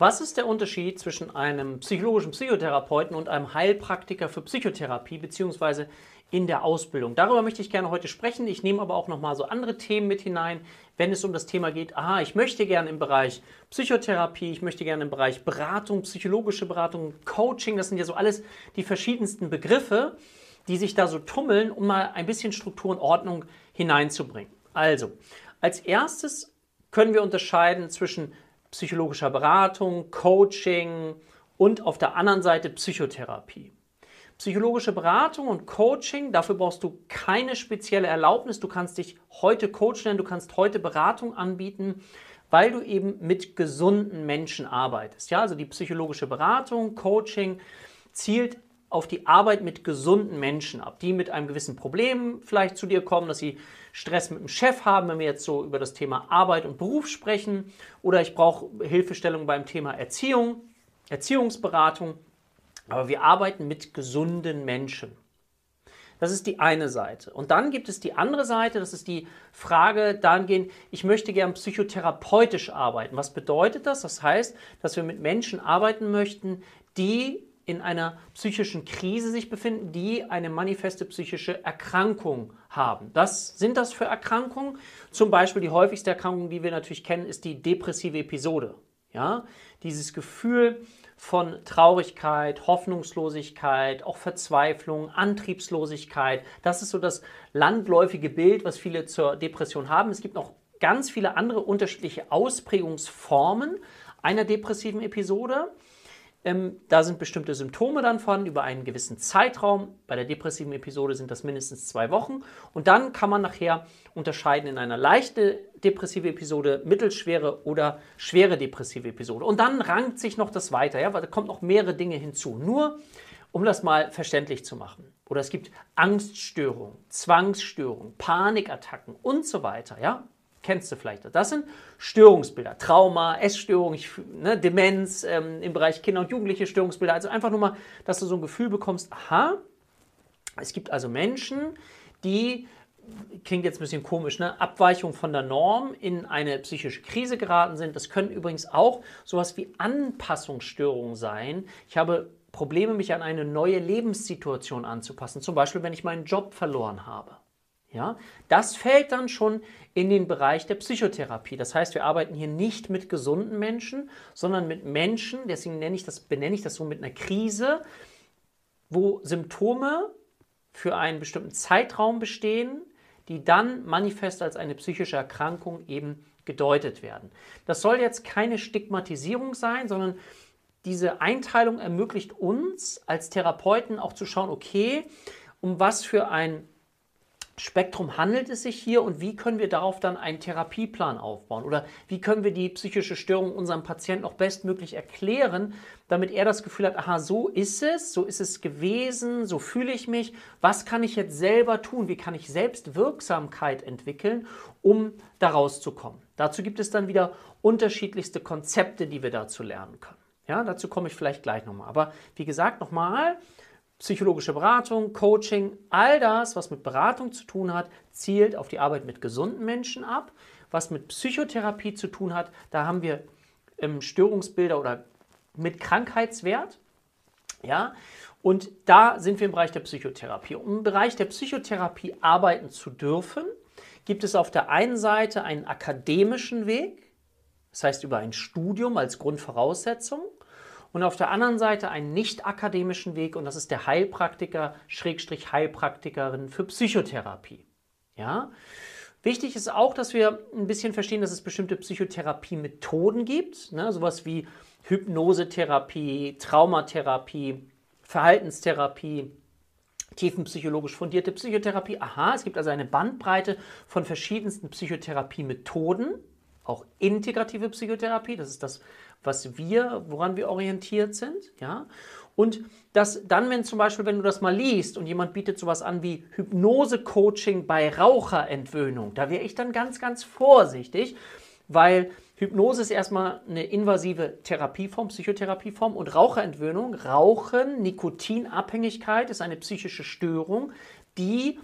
Was ist der Unterschied zwischen einem psychologischen Psychotherapeuten und einem Heilpraktiker für Psychotherapie beziehungsweise in der Ausbildung? Darüber möchte ich gerne heute sprechen. Ich nehme aber auch noch mal so andere Themen mit hinein, wenn es um das Thema geht. Aha, ich möchte gerne im Bereich Psychotherapie, ich möchte gerne im Bereich Beratung, psychologische Beratung, Coaching. Das sind ja so alles die verschiedensten Begriffe, die sich da so tummeln, um mal ein bisschen Struktur und Ordnung hineinzubringen. Also, als erstes können wir unterscheiden zwischen psychologischer Beratung, Coaching und auf der anderen Seite Psychotherapie. Psychologische Beratung und Coaching, dafür brauchst du keine spezielle Erlaubnis. Du kannst dich heute Coach nennen, du kannst heute Beratung anbieten, weil du eben mit gesunden Menschen arbeitest. Ja, also die psychologische Beratung, Coaching zielt auf die Arbeit mit gesunden Menschen ab, die mit einem gewissen Problem vielleicht zu dir kommen, dass sie Stress mit dem Chef haben, wenn wir jetzt so über das Thema Arbeit und Beruf sprechen, oder ich brauche Hilfestellung beim Thema Erziehung, Erziehungsberatung. Aber wir arbeiten mit gesunden Menschen. Das ist die eine Seite. Und dann gibt es die andere Seite, das ist die Frage dahingehend, ich möchte gern psychotherapeutisch arbeiten. Was bedeutet das? Das heißt, dass wir mit Menschen arbeiten möchten, die in einer psychischen Krise sich befinden, die eine manifeste psychische Erkrankung haben. Was sind das für Erkrankungen? Zum Beispiel die häufigste Erkrankung, die wir natürlich kennen, ist die depressive Episode. Ja? Dieses Gefühl von Traurigkeit, Hoffnungslosigkeit, auch Verzweiflung, Antriebslosigkeit. Das ist so das landläufige Bild, was viele zur Depression haben. Es gibt noch ganz viele andere unterschiedliche Ausprägungsformen einer depressiven Episode. Ähm, da sind bestimmte Symptome dann vorhanden über einen gewissen Zeitraum. Bei der depressiven Episode sind das mindestens zwei Wochen. Und dann kann man nachher unterscheiden in einer leichte depressive Episode, mittelschwere oder schwere depressive Episode. Und dann rankt sich noch das weiter, ja, weil da kommt noch mehrere Dinge hinzu. Nur um das mal verständlich zu machen. Oder es gibt Angststörungen, Zwangsstörungen, Panikattacken und so weiter, ja. Kennst du vielleicht. Das sind Störungsbilder, Trauma, Essstörung, ne, Demenz ähm, im Bereich Kinder- und Jugendliche Störungsbilder. Also einfach nur mal, dass du so ein Gefühl bekommst, aha, es gibt also Menschen, die, klingt jetzt ein bisschen komisch, ne, Abweichung von der Norm in eine psychische Krise geraten sind. Das können übrigens auch sowas wie Anpassungsstörungen sein. Ich habe Probleme, mich an eine neue Lebenssituation anzupassen. Zum Beispiel, wenn ich meinen Job verloren habe. Ja, das fällt dann schon in den Bereich der Psychotherapie. Das heißt, wir arbeiten hier nicht mit gesunden Menschen, sondern mit Menschen, deswegen nenne ich das, benenne ich das so mit einer Krise, wo Symptome für einen bestimmten Zeitraum bestehen, die dann manifest als eine psychische Erkrankung eben gedeutet werden. Das soll jetzt keine Stigmatisierung sein, sondern diese Einteilung ermöglicht uns als Therapeuten auch zu schauen, okay, um was für ein Spektrum handelt es sich hier und wie können wir darauf dann einen Therapieplan aufbauen? Oder wie können wir die psychische Störung unserem Patienten auch bestmöglich erklären, damit er das Gefühl hat, aha, so ist es, so ist es gewesen, so fühle ich mich. Was kann ich jetzt selber tun? Wie kann ich selbst Wirksamkeit entwickeln, um daraus zu kommen? Dazu gibt es dann wieder unterschiedlichste Konzepte, die wir dazu lernen können. Ja, dazu komme ich vielleicht gleich nochmal. Aber wie gesagt, nochmal, psychologische Beratung, Coaching, all das, was mit Beratung zu tun hat, zielt auf die Arbeit mit gesunden Menschen ab. Was mit Psychotherapie zu tun hat, da haben wir ähm, Störungsbilder oder mit Krankheitswert. Ja, und da sind wir im Bereich der Psychotherapie. Um im Bereich der Psychotherapie arbeiten zu dürfen, gibt es auf der einen Seite einen akademischen Weg, das heißt über ein Studium als Grundvoraussetzung und auf der anderen Seite einen nicht akademischen Weg und das ist der Heilpraktiker, Schrägstrich Heilpraktikerin für Psychotherapie. Ja? Wichtig ist auch, dass wir ein bisschen verstehen, dass es bestimmte Psychotherapie-Methoden gibt, ne? sowas wie Hypnosetherapie, Traumatherapie, Verhaltenstherapie, tiefenpsychologisch fundierte Psychotherapie. Aha, es gibt also eine Bandbreite von verschiedensten Psychotherapie-Methoden, auch integrative Psychotherapie, das ist das, was wir, woran wir orientiert sind, ja. Und das dann, wenn zum Beispiel, wenn du das mal liest und jemand bietet sowas an wie Hypnose-Coaching bei Raucherentwöhnung, da wäre ich dann ganz, ganz vorsichtig, weil Hypnose ist erstmal eine invasive Therapieform, Psychotherapieform und Raucherentwöhnung, Rauchen, Nikotinabhängigkeit ist eine psychische Störung, die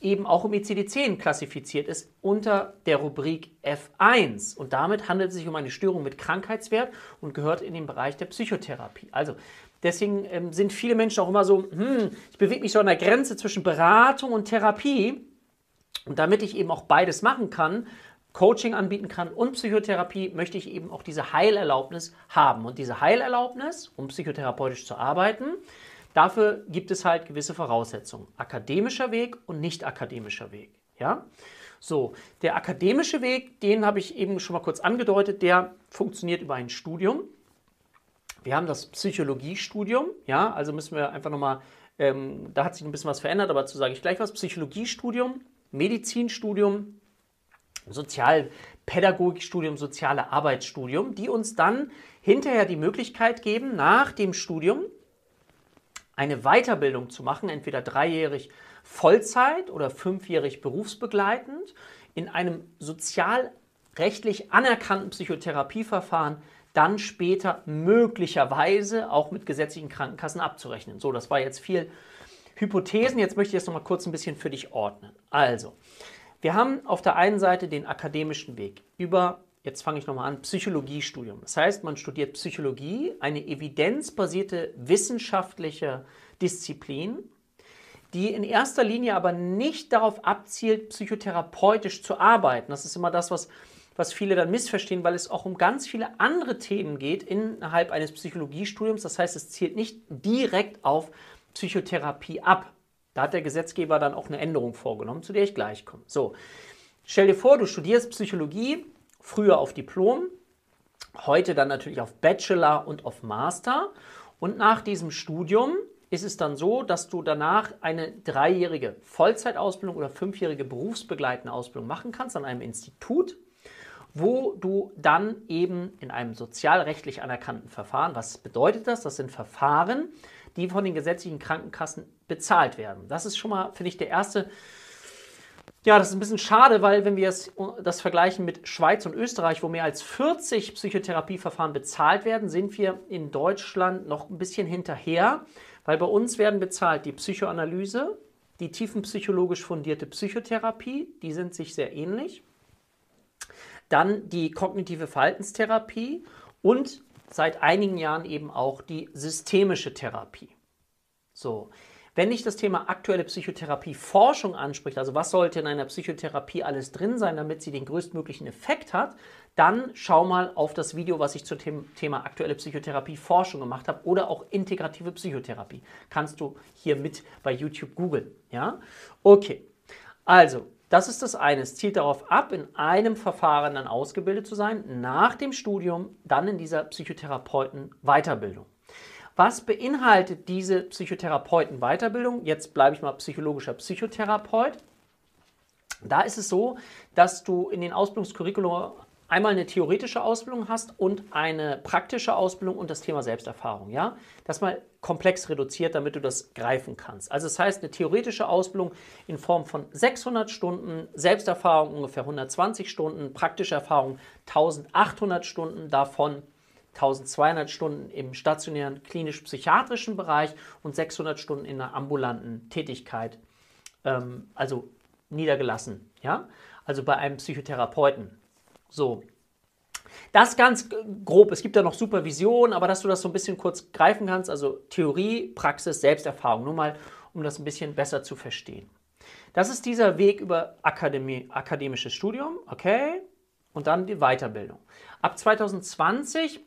eben auch im ICD-10 klassifiziert ist unter der Rubrik F1. Und damit handelt es sich um eine Störung mit Krankheitswert und gehört in den Bereich der Psychotherapie. Also deswegen ähm, sind viele Menschen auch immer so, hm, ich bewege mich so an der Grenze zwischen Beratung und Therapie. Und damit ich eben auch beides machen kann, Coaching anbieten kann und Psychotherapie, möchte ich eben auch diese Heilerlaubnis haben. Und diese Heilerlaubnis, um psychotherapeutisch zu arbeiten, dafür gibt es halt gewisse Voraussetzungen. Akademischer Weg und nicht akademischer Weg. Ja? So, der akademische Weg, den habe ich eben schon mal kurz angedeutet, der funktioniert über ein Studium. Wir haben das Psychologiestudium, ja, also müssen wir einfach nochmal, ähm, da hat sich ein bisschen was verändert, aber dazu sage ich gleich was. Psychologiestudium, Medizinstudium, Sozialpädagogikstudium, soziale Arbeitsstudium, die uns dann hinterher die Möglichkeit geben, nach dem Studium eine Weiterbildung zu machen, entweder dreijährig Vollzeit oder fünfjährig berufsbegleitend, in einem sozialrechtlich anerkannten Psychotherapieverfahren dann später möglicherweise auch mit gesetzlichen Krankenkassen abzurechnen. So, das war jetzt viel Hypothesen. Jetzt möchte ich das nochmal kurz ein bisschen für dich ordnen. Also, wir haben auf der einen Seite den akademischen Weg über, jetzt fange ich nochmal an, Psychologiestudium. Das heißt, man studiert Psychologie, eine evidenzbasierte wissenschaftliche Disziplin, die in erster Linie aber nicht darauf abzielt, psychotherapeutisch zu arbeiten. Das ist immer das, was, was viele dann missverstehen, weil es auch um ganz viele andere Themen geht innerhalb eines Psychologiestudiums. Das heißt, es zielt nicht direkt auf Psychotherapie ab. Da hat der Gesetzgeber dann auch eine Änderung vorgenommen, zu der ich gleich komme. So, stell dir vor, du studierst Psychologie, früher auf Diplom, heute dann natürlich auf Bachelor und auf Master. Und nach diesem Studium ist es dann so, dass du danach eine dreijährige Vollzeitausbildung oder fünfjährige berufsbegleitende Ausbildung machen kannst an einem Institut, wo du dann eben in einem sozialrechtlich anerkannten Verfahren, was bedeutet das? Das sind Verfahren, die von den gesetzlichen Krankenkassen bezahlt werden. Das ist schon mal, finde ich, der erste. Ja, das ist ein bisschen schade, weil wenn wir jetzt das vergleichen mit Schweiz und Österreich, wo mehr als 40 Psychotherapieverfahren bezahlt werden, sind wir in Deutschland noch ein bisschen hinterher, weil bei uns werden bezahlt die Psychoanalyse, die tiefenpsychologisch fundierte Psychotherapie, die sind sich sehr ähnlich, dann die kognitive Verhaltenstherapie und seit einigen Jahren eben auch die systemische Therapie. So, wenn dich das Thema aktuelle Psychotherapie Forschung anspricht, also was sollte in einer Psychotherapie alles drin sein, damit sie den größtmöglichen Effekt hat, dann schau mal auf das Video, was ich zum Thema aktuelle Psychotherapie Forschung gemacht habe oder auch integrative Psychotherapie. Kannst du hier mit bei YouTube googeln. Ja? Okay. Also, das ist das eine. Es zielt darauf ab, in einem Verfahren dann ausgebildet zu sein, nach dem Studium dann in dieser Psychotherapeuten-Weiterbildung. Was beinhaltet diese Psychotherapeuten-Weiterbildung? Jetzt bleibe ich mal psychologischer Psychotherapeut. Da ist es so, dass du in den Ausbildungskurriculum einmal eine theoretische Ausbildung hast und eine praktische Ausbildung und das Thema Selbsterfahrung. Ja? Das mal komplex reduziert, damit du das greifen kannst. Also das heißt, eine theoretische Ausbildung in Form von 600 Stunden, Selbsterfahrung ungefähr 120 Stunden, praktische Erfahrung 1800 Stunden, davon 1200 Stunden im stationären klinisch-psychiatrischen Bereich und 600 Stunden in der ambulanten Tätigkeit, ähm, also niedergelassen, ja, also bei einem Psychotherapeuten. So. Das ganz grob. Es gibt da noch Supervision, aber dass du das so ein bisschen kurz greifen kannst, also Theorie, Praxis, Selbsterfahrung, nur mal, um das ein bisschen besser zu verstehen. Das ist dieser Weg über Akademie, akademisches Studium, okay, und dann die Weiterbildung. Ab 2020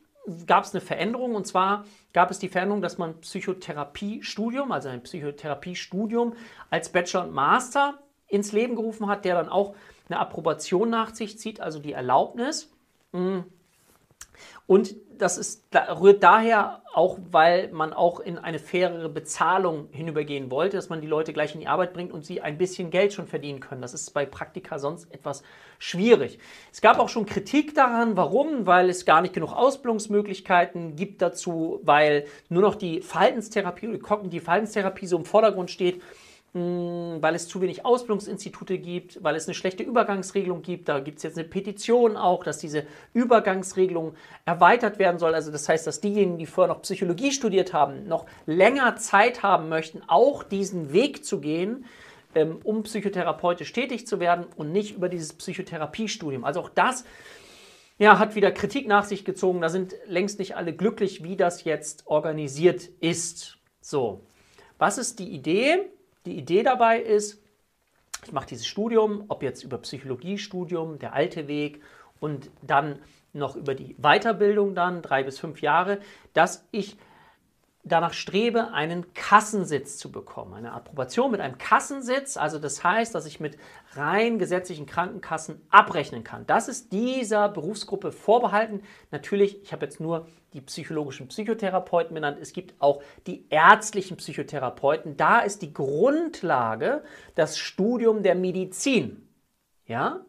gab es eine Veränderung und zwar gab es die Veränderung, dass man Psychotherapiestudium, also ein Psychotherapiestudium als Bachelor und Master ins Leben gerufen hat, der dann auch eine Approbation nach sich zieht, also die Erlaubnis. Und das ist, rührt daher auch, weil man auch in eine fairere Bezahlung hinübergehen wollte, dass man die Leute gleich in die Arbeit bringt und sie ein bisschen Geld schon verdienen können. Das ist bei Praktika sonst etwas schwierig. Es gab auch schon Kritik daran, warum? Weil es gar nicht genug Ausbildungsmöglichkeiten gibt dazu, weil nur noch die Verhaltenstherapie oder die Verhaltenstherapie so im Vordergrund steht weil es zu wenig Ausbildungsinstitute gibt, weil es eine schlechte Übergangsregelung gibt. Da gibt es jetzt eine Petition auch, dass diese Übergangsregelung erweitert werden soll. Also das heißt, dass diejenigen, die vorher noch Psychologie studiert haben, noch länger Zeit haben möchten, auch diesen Weg zu gehen, ähm, um psychotherapeutisch tätig zu werden und nicht über dieses Psychotherapiestudium. Also auch das ja, hat wieder Kritik nach sich gezogen. Da sind längst nicht alle glücklich, wie das jetzt organisiert ist. So, was ist die Idee? Die Idee dabei ist, ich mache dieses Studium, ob jetzt über Psychologiestudium, der alte Weg und dann noch über die Weiterbildung dann, drei bis fünf Jahre, dass ich danach strebe, einen Kassensitz zu bekommen. Eine Approbation mit einem Kassensitz, also das heißt, dass ich mit rein gesetzlichen Krankenkassen abrechnen kann. Das ist dieser Berufsgruppe vorbehalten. Natürlich, ich habe jetzt nur die psychologischen Psychotherapeuten benannt. Es gibt auch die ärztlichen Psychotherapeuten. Da ist die Grundlage das Studium der Medizin. Ja?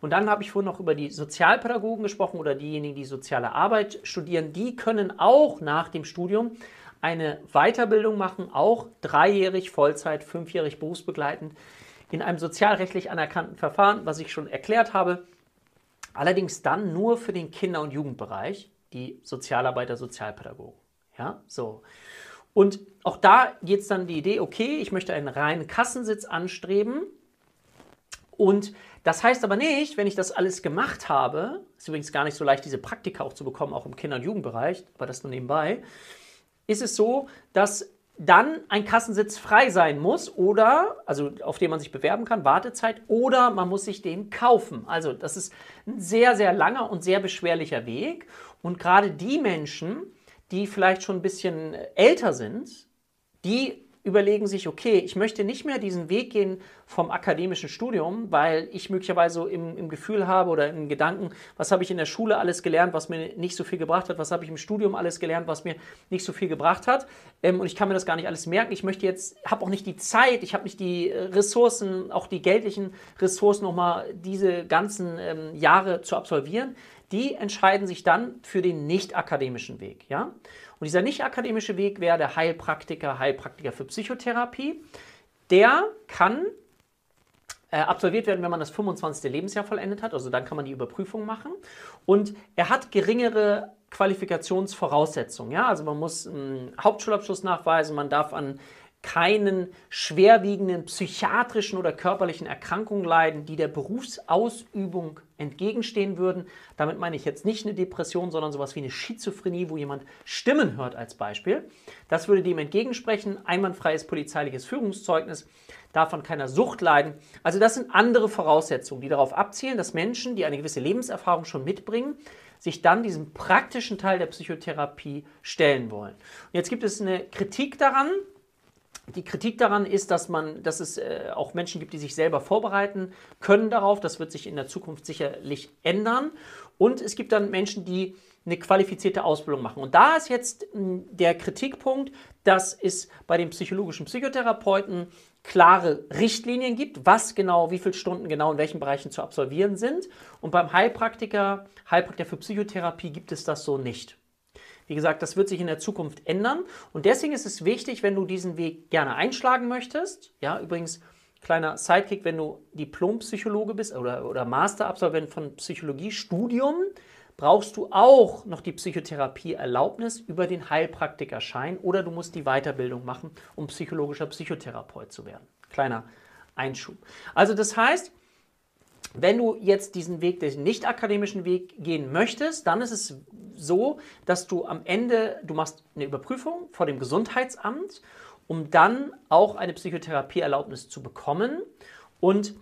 Und dann habe ich vorhin noch über die Sozialpädagogen gesprochen oder diejenigen, die soziale Arbeit studieren. Die können auch nach dem Studium eine Weiterbildung machen, auch dreijährig, Vollzeit, fünfjährig berufsbegleitend, in einem sozialrechtlich anerkannten Verfahren, was ich schon erklärt habe. Allerdings dann nur für den Kinder- und Jugendbereich, die Sozialarbeiter, Sozialpädagogen. Ja, so. Und auch da geht es dann die Idee, okay, ich möchte einen reinen Kassensitz anstreben. Und das heißt aber nicht, wenn ich das alles gemacht habe, ist übrigens gar nicht so leicht, diese Praktika auch zu bekommen, auch im Kinder- und Jugendbereich, aber das nur nebenbei, ist es so, dass dann ein Kassensitz frei sein muss oder, also auf den man sich bewerben kann, Wartezeit, oder man muss sich den kaufen. Also das ist ein sehr, sehr langer und sehr beschwerlicher Weg. Und gerade die Menschen, die vielleicht schon ein bisschen älter sind, die überlegen sich, okay, ich möchte nicht mehr diesen Weg gehen vom akademischen Studium, weil ich möglicherweise im, im Gefühl habe oder im Gedanken, was habe ich in der Schule alles gelernt, was mir nicht so viel gebracht hat, was habe ich im Studium alles gelernt, was mir nicht so viel gebracht hat. Ähm, und ich kann mir das gar nicht alles merken. Ich möchte jetzt, habe auch nicht die Zeit, ich habe nicht die äh, Ressourcen, auch die geldlichen Ressourcen, nochmal diese ganzen ähm, Jahre zu absolvieren. Die entscheiden sich dann für den nicht akademischen Weg. Ja? Und dieser nicht akademische Weg wäre der Heilpraktiker, Heilpraktiker für Psychotherapie. Der kann äh, absolviert werden, wenn man das 25. Lebensjahr vollendet hat. Also dann kann man die Überprüfung machen. Und er hat geringere Qualifikationsvoraussetzungen. Ja? Also man muss einen Hauptschulabschluss nachweisen, man darf an keinen schwerwiegenden psychiatrischen oder körperlichen Erkrankungen leiden, die der Berufsausübung entgegenstehen würden. Damit meine ich jetzt nicht eine Depression, sondern sowas wie eine Schizophrenie, wo jemand Stimmen hört als Beispiel. Das würde dem entgegensprechen. Einwandfreies polizeiliches Führungszeugnis, davon keiner Sucht leiden. Also das sind andere Voraussetzungen, die darauf abzielen, dass Menschen, die eine gewisse Lebenserfahrung schon mitbringen, sich dann diesem praktischen Teil der Psychotherapie stellen wollen. Und jetzt gibt es eine Kritik daran, die Kritik daran ist, dass, man, dass es äh, auch Menschen gibt, die sich selber vorbereiten können darauf. Das wird sich in der Zukunft sicherlich ändern. Und es gibt dann Menschen, die eine qualifizierte Ausbildung machen. Und da ist jetzt mh, der Kritikpunkt, dass es bei den psychologischen Psychotherapeuten klare Richtlinien gibt, was genau, wie viele Stunden genau in welchen Bereichen zu absolvieren sind. Und beim Heilpraktiker, Heilpraktiker für Psychotherapie gibt es das so nicht. Wie gesagt, das wird sich in der Zukunft ändern und deswegen ist es wichtig, wenn du diesen Weg gerne einschlagen möchtest. Ja, übrigens, kleiner Sidekick, wenn du Diplompsychologe bist oder, oder Masterabsolvent von Psychologiestudium, brauchst du auch noch die Psychotherapieerlaubnis über den Heilpraktikerschein oder du musst die Weiterbildung machen, um psychologischer Psychotherapeut zu werden. Kleiner Einschub. Also das heißt, wenn du jetzt diesen Weg, den nicht akademischen Weg gehen möchtest, dann ist es so, dass du am Ende, du machst eine Überprüfung vor dem Gesundheitsamt, um dann auch eine Psychotherapieerlaubnis zu bekommen. Und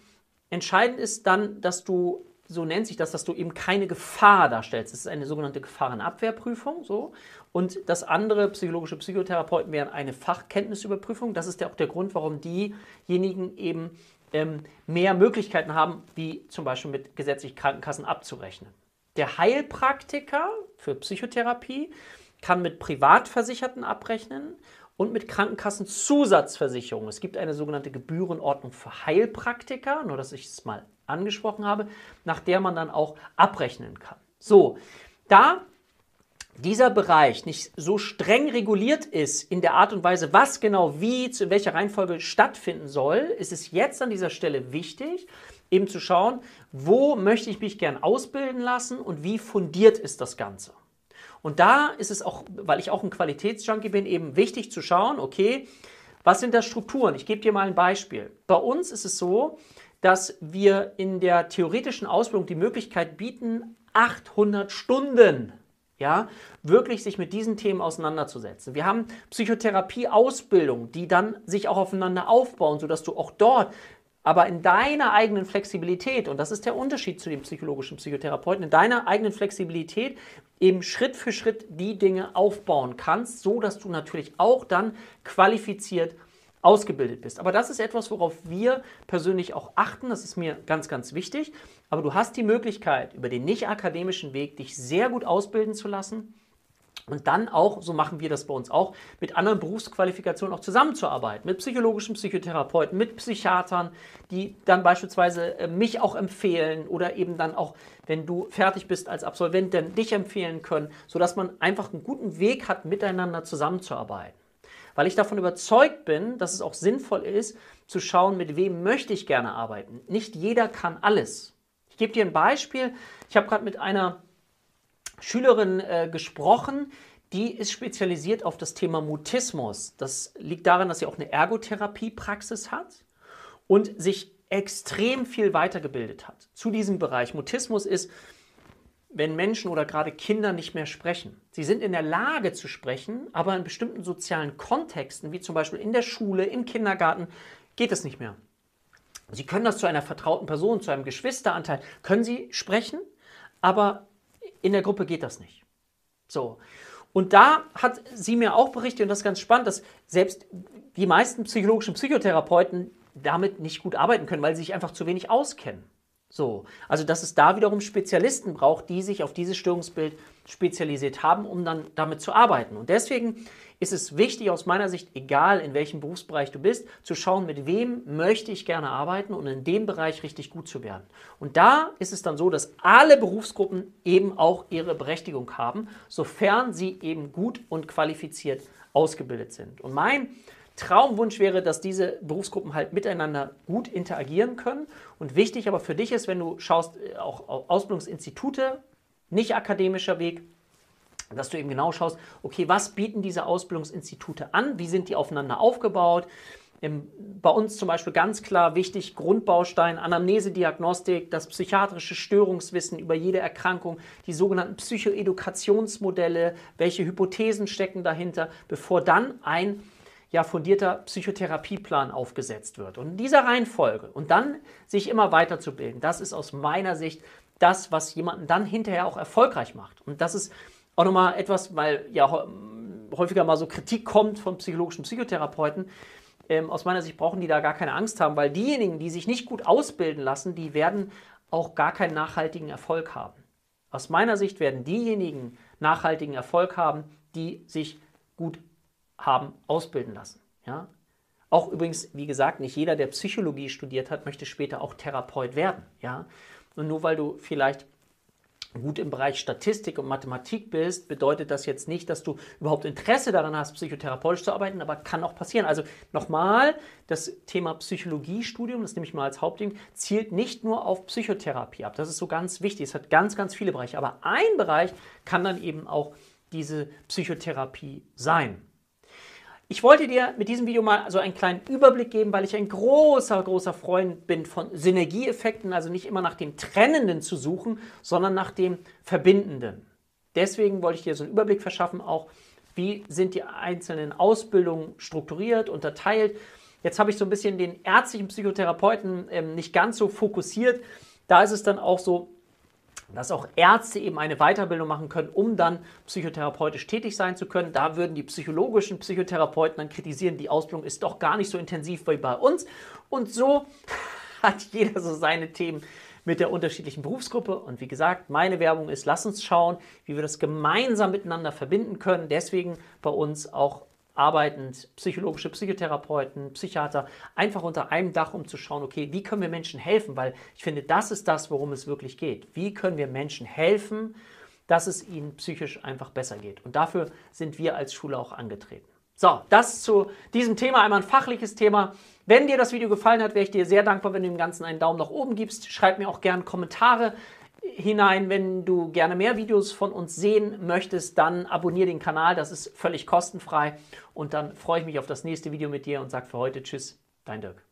entscheidend ist dann, dass du, so nennt sich das, dass du eben keine Gefahr darstellst. Das ist eine sogenannte Gefahrenabwehrprüfung. So. Und das andere, psychologische Psychotherapeuten, wären eine Fachkenntnisüberprüfung. Das ist ja auch der Grund, warum diejenigen eben ähm, mehr Möglichkeiten haben, wie zum Beispiel mit gesetzlichen Krankenkassen abzurechnen. Der Heilpraktiker für Psychotherapie kann mit Privatversicherten abrechnen und mit Krankenkassenzusatzversicherungen. Es gibt eine sogenannte Gebührenordnung für Heilpraktiker, nur dass ich es mal angesprochen habe, nach der man dann auch abrechnen kann. So, da dieser Bereich nicht so streng reguliert ist in der Art und Weise, was genau wie, zu welcher Reihenfolge stattfinden soll, ist es jetzt an dieser Stelle wichtig, eben zu schauen, wo möchte ich mich gern ausbilden lassen und wie fundiert ist das Ganze. Und da ist es auch, weil ich auch ein Qualitätsjunkie bin, eben wichtig zu schauen, okay, Was sind da Strukturen? Ich gebe dir mal ein Beispiel. Bei uns ist es so, dass wir in der theoretischen Ausbildung die Möglichkeit bieten, 800 Stunden ja, wirklich sich mit diesen Themen auseinanderzusetzen. Wir haben Psychotherapie-Ausbildung, die dann sich auch aufeinander aufbauen, sodass du auch dort aber in deiner eigenen Flexibilität, und das ist der Unterschied zu dem psychologischen Psychotherapeuten, in deiner eigenen Flexibilität eben Schritt für Schritt die Dinge aufbauen kannst, so dass du natürlich auch dann qualifiziert ausgebildet bist. Aber das ist etwas, worauf wir persönlich auch achten. Das ist mir ganz, ganz wichtig. Aber du hast die Möglichkeit, über den nicht akademischen Weg dich sehr gut ausbilden zu lassen und dann auch, so machen wir das bei uns auch, mit anderen Berufsqualifikationen auch zusammenzuarbeiten, mit psychologischen Psychotherapeuten, mit Psychiatern, die dann beispielsweise äh, mich auch empfehlen oder eben dann auch, wenn du fertig bist als Absolvent, dann dich empfehlen können, sodass man einfach einen guten Weg hat, miteinander zusammenzuarbeiten. Weil ich davon überzeugt bin, dass es auch sinnvoll ist, zu schauen, mit wem möchte ich gerne arbeiten. Nicht jeder kann alles. Ich gebe dir ein Beispiel. Ich habe gerade mit einer Schülerin äh, gesprochen, die ist spezialisiert auf das Thema Mutismus. Das liegt daran, dass sie auch eine Ergotherapiepraxis hat und sich extrem viel weitergebildet hat zu diesem Bereich. Mutismus ist, wenn Menschen oder gerade Kinder nicht mehr sprechen. Sie sind in der Lage zu sprechen, aber in bestimmten sozialen Kontexten, wie zum Beispiel in der Schule, im Kindergarten, geht es nicht mehr. Sie können das zu einer vertrauten Person, zu einem Geschwisteranteil, können Sie sprechen, aber in der Gruppe geht das nicht. So. Und da hat sie mir auch berichtet, und das ist ganz spannend, dass selbst die meisten psychologischen Psychotherapeuten damit nicht gut arbeiten können, weil sie sich einfach zu wenig auskennen. So, also dass es da wiederum Spezialisten braucht, die sich auf dieses Störungsbild spezialisiert haben, um dann damit zu arbeiten. Und deswegen ist es wichtig aus meiner Sicht, egal in welchem Berufsbereich du bist, zu schauen, mit wem möchte ich gerne arbeiten und in dem Bereich richtig gut zu werden. Und da ist es dann so, dass alle Berufsgruppen eben auch ihre Berechtigung haben, sofern sie eben gut und qualifiziert ausgebildet sind. Und mein Traumwunsch wäre, dass diese Berufsgruppen halt miteinander gut interagieren können. Und wichtig aber für dich ist, wenn du schaust, äh, auch Ausbildungsinstitute, nicht akademischer Weg, dass du eben genau schaust, okay, was bieten diese Ausbildungsinstitute an, wie sind die aufeinander aufgebaut. Bei uns zum Beispiel ganz klar wichtig, Grundbaustein, Anamnesediagnostik, das psychiatrische Störungswissen über jede Erkrankung, die sogenannten Psychoedukationsmodelle, welche Hypothesen stecken dahinter, bevor dann ein ja, fundierter Psychotherapieplan aufgesetzt wird. Und in dieser Reihenfolge und dann sich immer weiterzubilden, das ist aus meiner Sicht das, was jemanden dann hinterher auch erfolgreich macht. Und das ist auch nochmal etwas, weil ja häufiger mal so Kritik kommt von psychologischen Psychotherapeuten. Ähm, aus meiner Sicht brauchen die da gar keine Angst haben, weil diejenigen, die sich nicht gut ausbilden lassen, die werden auch gar keinen nachhaltigen Erfolg haben. Aus meiner Sicht werden diejenigen nachhaltigen Erfolg haben, die sich gut haben ausbilden lassen. Ja? Auch übrigens, wie gesagt, nicht jeder, der Psychologie studiert hat, möchte später auch Therapeut werden. Ja? Und nur weil du vielleicht gut im Bereich Statistik und Mathematik bist, bedeutet das jetzt nicht, dass du überhaupt Interesse daran hast, psychotherapeutisch zu arbeiten, aber kann auch passieren. Also nochmal, das Thema Psychologiestudium, das nehme ich mal als Hauptding, zielt nicht nur auf Psychotherapie ab. Das ist so ganz wichtig. Es hat ganz, ganz viele Bereiche. Aber ein Bereich kann dann eben auch diese Psychotherapie sein. Ich wollte dir mit diesem Video mal so einen kleinen Überblick geben, weil ich ein großer, großer Freund bin von Synergieeffekten, also nicht immer nach dem Trennenden zu suchen, sondern nach dem Verbindenden. Deswegen wollte ich dir so einen Überblick verschaffen, auch wie sind die einzelnen Ausbildungen strukturiert, unterteilt. Jetzt habe ich so ein bisschen den ärztlichen Psychotherapeuten ähm, nicht ganz so fokussiert. Da ist es dann auch so, dass auch Ärzte eben eine Weiterbildung machen können, um dann psychotherapeutisch tätig sein zu können. Da würden die psychologischen Psychotherapeuten dann kritisieren, die Ausbildung ist doch gar nicht so intensiv wie bei uns. Und so hat jeder so seine Themen mit der unterschiedlichen Berufsgruppe. Und wie gesagt, meine Werbung ist, lass uns schauen, wie wir das gemeinsam miteinander verbinden können. Deswegen bei uns auch arbeitend, psychologische Psychotherapeuten, Psychiater, einfach unter einem Dach, um zu schauen, okay, wie können wir Menschen helfen? Weil ich finde, das ist das, worum es wirklich geht. Wie können wir Menschen helfen, dass es ihnen psychisch einfach besser geht? Und dafür sind wir als Schule auch angetreten. So, das zu diesem Thema, einmal ein fachliches Thema. Wenn dir das Video gefallen hat, wäre ich dir sehr dankbar, wenn du dem Ganzen einen Daumen nach oben gibst. Schreib mir auch gerne Kommentare hinein, wenn du gerne mehr Videos von uns sehen möchtest, dann abonniere den Kanal, das ist völlig kostenfrei. Und dann freue ich mich auf das nächste Video mit dir und sage für heute Tschüss, dein Dirk.